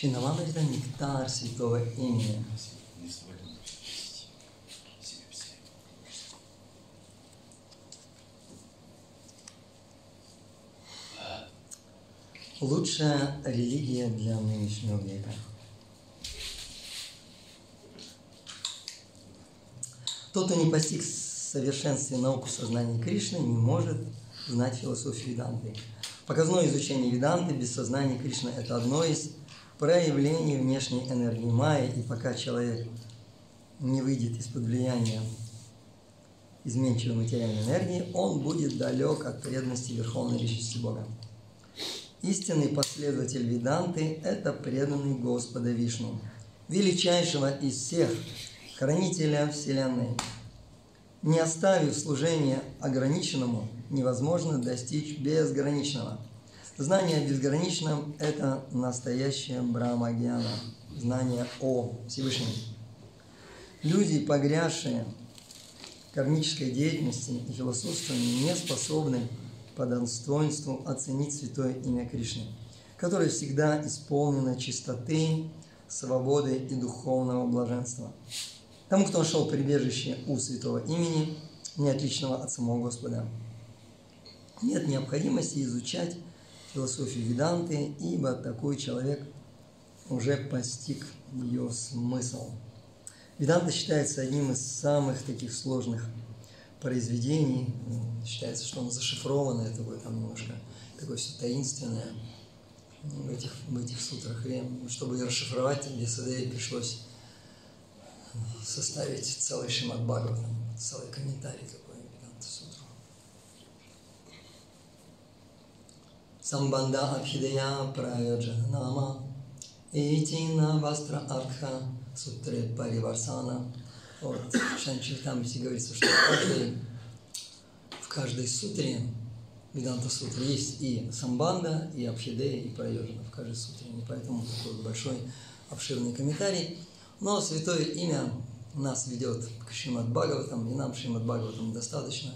Шинамам это нектар святого имени. Лучшая религия для нынешнего века. Тот, кто не постиг совершенстве науку сознания Кришны, не может знать философию Веданты. Показное изучение Веданты без сознания Кришны – это одно из проявлений внешней энергии Майи, и пока человек не выйдет из-под влияния изменчивой материальной энергии, он будет далек от преданности Верховной Личности Бога. Истинный последователь Веданты – это преданный Господа Вишну, величайшего из всех, хранителя Вселенной. Не оставив служение ограниченному, невозможно достичь безграничного. Знание о безграничном – это настоящее Брамагьяна, знание о Всевышнем. Люди, погрязшие в кармической деятельности и философствовании, не способны по достоинству оценить святое имя Кришны, которое всегда исполнено чистоты, свободы и духовного блаженства. Тому, кто нашел прибежище у святого имени, не отличного от самого Господа, нет необходимости изучать философию Веданты, ибо такой человек уже постиг ее смысл. Веданта считается одним из самых таких сложных произведений. Считается, что он зашифрован, это такое там немножко такое все таинственное в этих, в этих сутрах. И чтобы расшифровать, Бесадеи пришлось составить целый Шимат Бхагаватам, целый комментарий такой Веданта Сутру. Самбанда Абхидея Прайоджа Нама Этина Вастра Артха Сутре Париварсана вот, в Шанчиртамрисе говорится, что в каждой, в каждой сутре, Веданта сутре, есть и самбанда, и абхидея, и прайоджана в каждой сутре. И поэтому такой большой обширный комментарий. Но святое имя нас ведет к Шримад Бхагаватам, и нам Шримад Бхагаватам достаточно.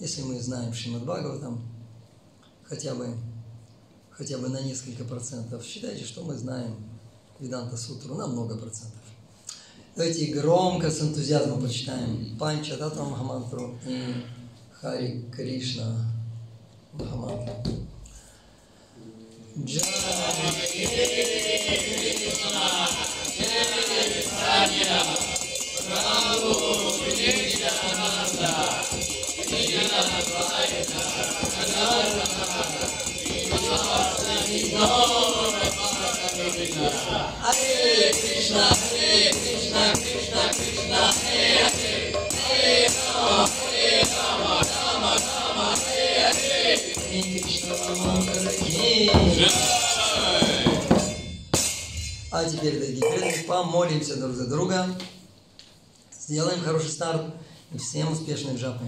Если мы знаем Шримад Бхагаватам, хотя бы, хотя бы на несколько процентов, считайте, что мы знаем Веданта Сутру на много процентов. Давайте громко с энтузиазмом почитаем Панча Татва Махамантру и Хари Кришна Махамантру. Джай Кришна, Кришна, Прабhu Нитянанда, Нитянадвайта, А теперь, дорогие преданные, помолимся друг за друга. Сделаем хороший старт и всем успешных джапы.